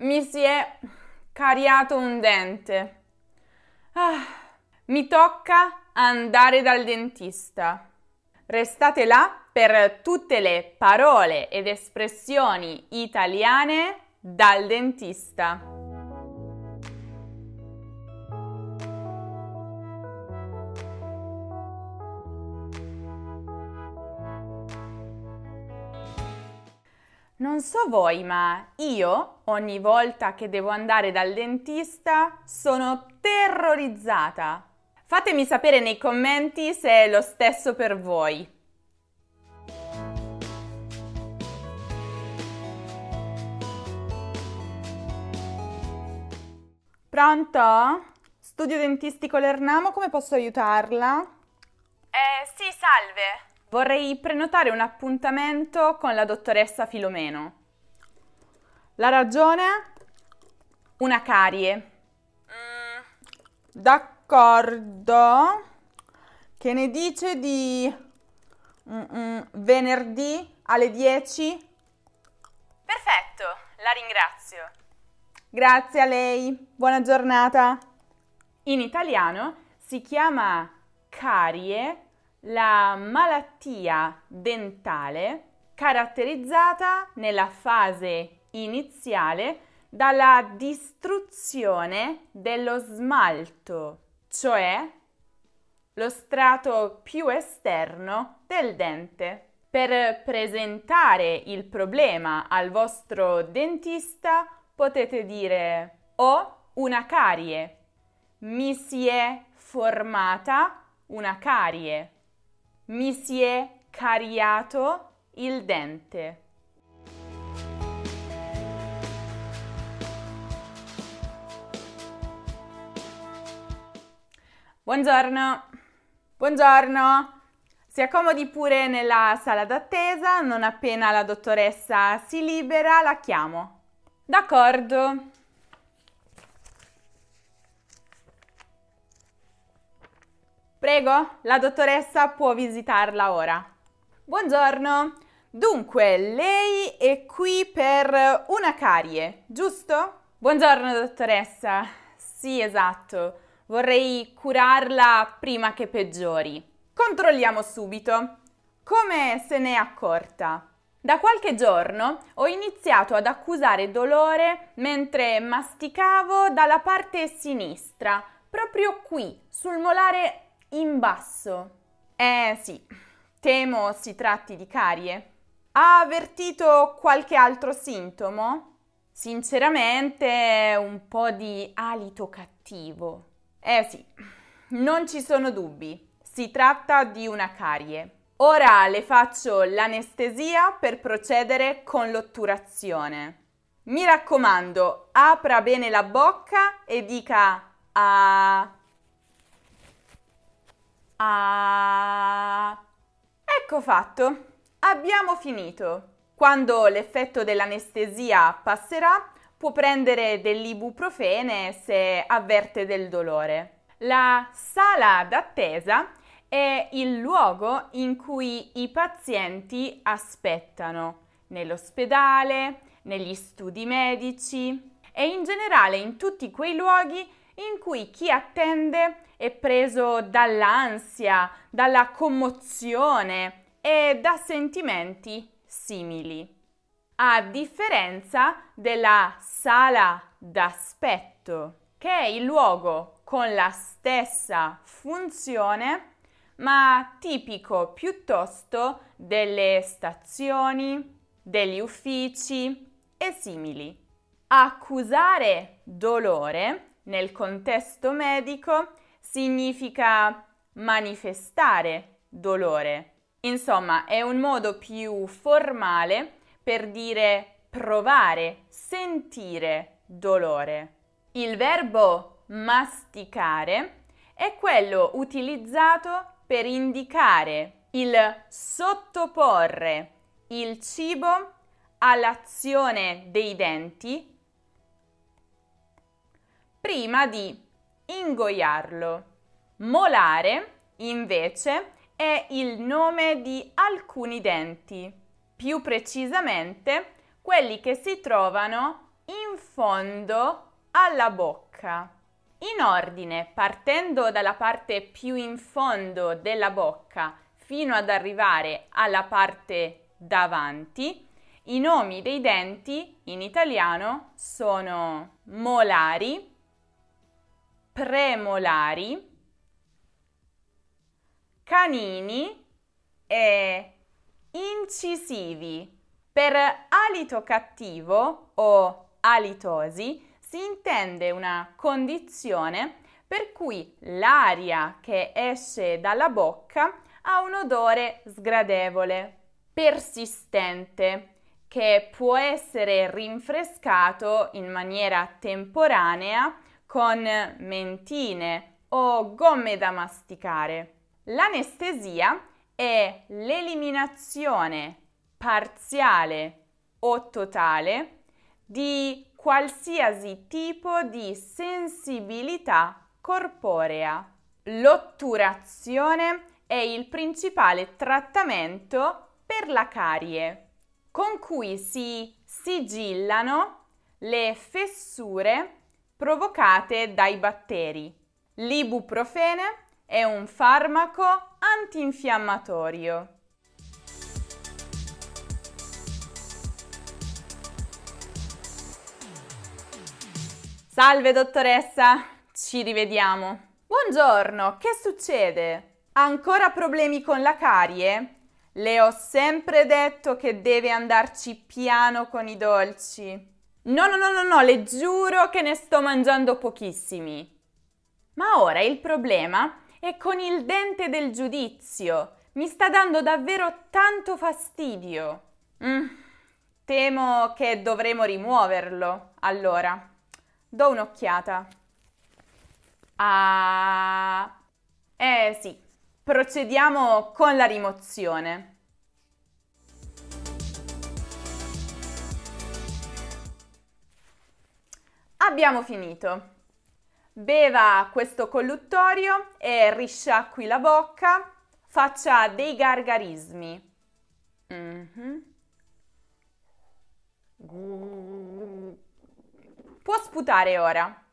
mi si è cariato un dente. Ah, mi tocca andare dal dentista. Restate là per tutte le parole ed espressioni italiane dal dentista. Non so voi, ma io ogni volta che devo andare dal dentista sono terrorizzata. Fatemi sapere nei commenti se è lo stesso per voi. Pronto? Studio dentistico Lernamo, come posso aiutarla? Eh, sì, salve. Vorrei prenotare un appuntamento con la dottoressa Filomeno. La ragione? Una carie. Mm, D'accordo. Che ne dice di mm, mm, venerdì alle 10? perfetto, la ringrazio. Grazie a lei. Buona giornata. In italiano si chiama carie la malattia dentale caratterizzata nella fase iniziale dalla distruzione dello smalto, cioè lo strato più esterno del dente. Per presentare il problema al vostro dentista potete dire ho una carie, mi si è formata una carie mi si è cariato il dente. Buongiorno. Buongiorno. Si accomodi pure nella sala d'attesa, non appena la dottoressa si libera la chiamo. D'accordo. Prego, la dottoressa può visitarla ora. Buongiorno. Dunque, lei è qui per una carie, giusto? Buongiorno, dottoressa. Sì, esatto. Vorrei curarla prima che peggiori. Controlliamo subito. Come se n'è accorta? Da qualche giorno ho iniziato ad accusare dolore mentre masticavo dalla parte sinistra, proprio qui, sul molare in basso. Eh sì, temo si tratti di carie. Ha avvertito qualche altro sintomo? Sinceramente, un po' di alito cattivo. Eh sì, non ci sono dubbi. Si tratta di una carie. Ora le faccio l'anestesia per procedere con l'otturazione. Mi raccomando, apra bene la bocca e dica a Ah. Ecco fatto. Abbiamo finito. Quando l'effetto dell'anestesia passerà, può prendere dell'ibuprofene se avverte del dolore. La sala d'attesa è il luogo in cui i pazienti aspettano, nell'ospedale, negli studi medici e in generale in tutti quei luoghi in cui chi attende è preso dall'ansia, dalla commozione e da sentimenti simili. A differenza della sala d'aspetto, che è il luogo con la stessa funzione, ma tipico piuttosto delle stazioni, degli uffici e simili. Accusare dolore nel contesto medico significa manifestare dolore. Insomma, è un modo più formale per dire provare, sentire dolore. Il verbo masticare è quello utilizzato per indicare il sottoporre il cibo all'azione dei denti prima di ingoiarlo. Molare, invece, è il nome di alcuni denti, più precisamente quelli che si trovano in fondo alla bocca. In ordine, partendo dalla parte più in fondo della bocca fino ad arrivare alla parte davanti, i nomi dei denti in italiano sono molari, premolari, canini e incisivi. Per alito cattivo o alitosi si intende una condizione per cui l'aria che esce dalla bocca ha un odore sgradevole, persistente, che può essere rinfrescato in maniera temporanea con mentine o gomme da masticare. L'anestesia è l'eliminazione parziale o totale di qualsiasi tipo di sensibilità corporea. L'otturazione è il principale trattamento per la carie, con cui si sigillano le fessure provocate dai batteri. L'ibuprofene è un farmaco antinfiammatorio. Salve dottoressa, ci rivediamo. Buongiorno, che succede? Ancora problemi con la carie? Le ho sempre detto che deve andarci piano con i dolci. No, no, no, no, no, le giuro che ne sto mangiando pochissimi. Ma ora il problema è con il dente del giudizio. Mi sta dando davvero tanto fastidio. Mm, temo che dovremo rimuoverlo. Allora. Do un'occhiata. Ah, eh sì, procediamo con la rimozione. Abbiamo finito. Beva questo colluttorio e risciacqui la bocca, faccia dei gargarismi. Mm-hmm. Può sputare ora.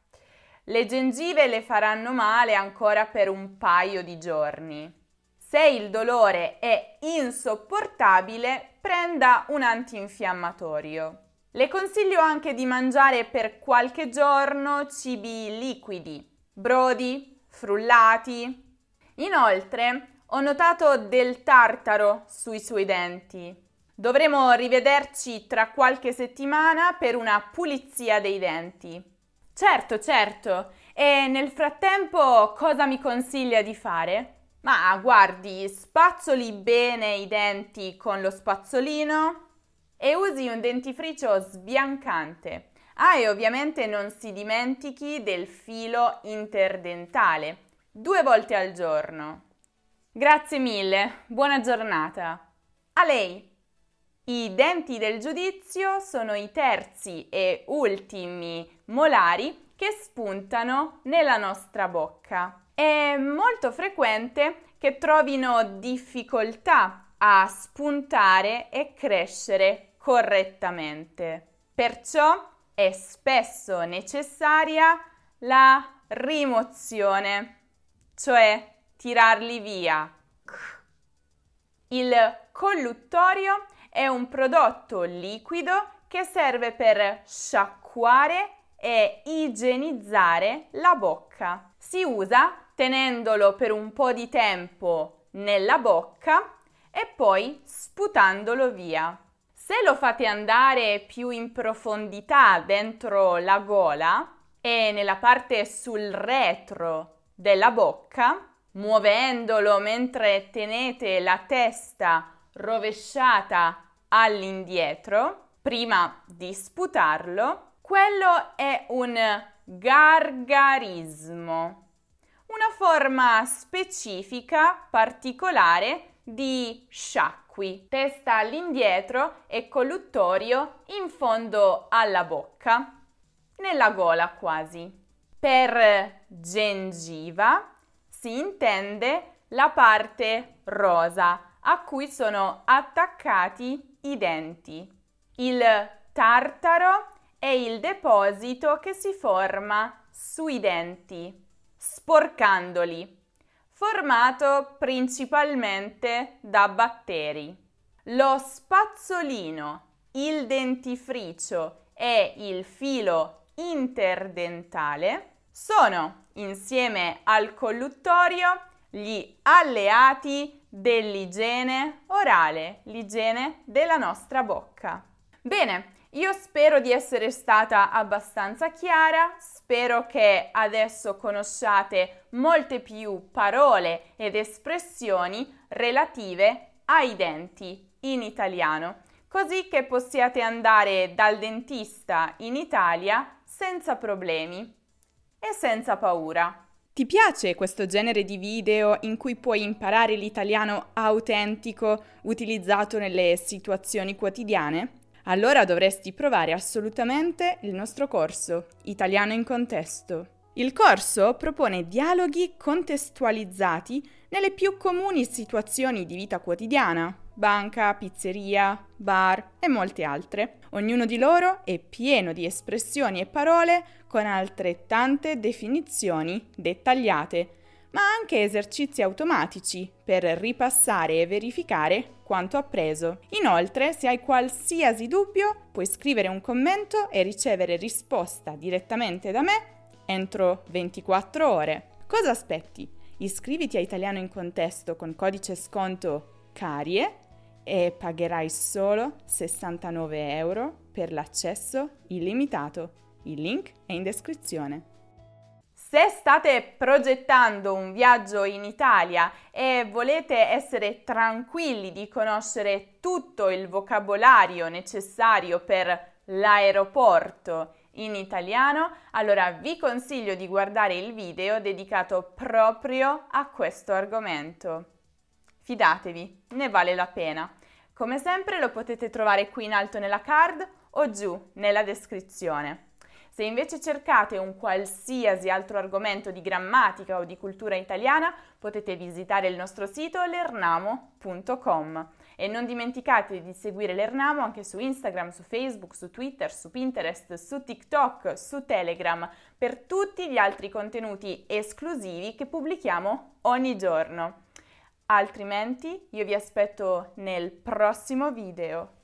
Le gengive le faranno male ancora per un paio di giorni. Se il dolore è insopportabile, prenda un antinfiammatorio. Le consiglio anche di mangiare per qualche giorno cibi liquidi, brodi, frullati. Inoltre, ho notato del tartaro sui suoi denti. Dovremo rivederci tra qualche settimana per una pulizia dei denti. Certo, certo. E nel frattempo cosa mi consiglia di fare? Ma guardi, spazzoli bene i denti con lo spazzolino e usi un dentifricio sbiancante. Ah, e ovviamente non si dimentichi del filo interdentale, due volte al giorno. Grazie mille, buona giornata. A lei! I denti del giudizio sono i terzi e ultimi molari che spuntano nella nostra bocca. È molto frequente che trovino difficoltà a spuntare e crescere correttamente. Perciò è spesso necessaria la rimozione, cioè tirarli via. Il colluttorio è un prodotto liquido che serve per sciacquare e igienizzare la bocca. Si usa tenendolo per un po' di tempo nella bocca e poi sputandolo via. Se lo fate andare più in profondità dentro la gola e nella parte sul retro della bocca, muovendolo mentre tenete la testa rovesciata all'indietro prima di sputarlo, quello è un gargarismo, una forma specifica, particolare di sciacqui, testa all'indietro e colluttorio in fondo alla bocca, nella gola quasi. Per gengiva si intende la parte rosa a cui sono attaccati i denti. Il tartaro è il deposito che si forma sui denti, sporcandoli, formato principalmente da batteri. Lo spazzolino, il dentifricio e il filo interdentale sono, insieme al colluttorio, gli alleati dell'igiene orale, l'igiene della nostra bocca. Bene, io spero di essere stata abbastanza chiara, spero che adesso conosciate molte più parole ed espressioni relative ai denti in italiano, così che possiate andare dal dentista in Italia senza problemi e senza paura. Ti piace questo genere di video in cui puoi imparare l'italiano autentico utilizzato nelle situazioni quotidiane? Allora dovresti provare assolutamente il nostro corso Italiano in contesto. Il corso propone dialoghi contestualizzati nelle più comuni situazioni di vita quotidiana, banca, pizzeria, bar e molte altre. Ognuno di loro è pieno di espressioni e parole con altrettante definizioni dettagliate, ma anche esercizi automatici per ripassare e verificare quanto appreso. Inoltre, se hai qualsiasi dubbio, puoi scrivere un commento e ricevere risposta direttamente da me entro 24 ore. Cosa aspetti? Iscriviti a Italiano in Contesto con codice sconto CARIE e pagherai solo 69 euro per l'accesso illimitato. Il link è in descrizione. Se state progettando un viaggio in Italia e volete essere tranquilli di conoscere tutto il vocabolario necessario per l'aeroporto in italiano, allora vi consiglio di guardare il video dedicato proprio a questo argomento. Fidatevi, ne vale la pena. Come sempre lo potete trovare qui in alto nella card o giù nella descrizione. Se invece cercate un qualsiasi altro argomento di grammatica o di cultura italiana, potete visitare il nostro sito lernamo.com. E non dimenticate di seguire l'Ernamo anche su Instagram, su Facebook, su Twitter, su Pinterest, su TikTok, su Telegram, per tutti gli altri contenuti esclusivi che pubblichiamo ogni giorno. Altrimenti io vi aspetto nel prossimo video.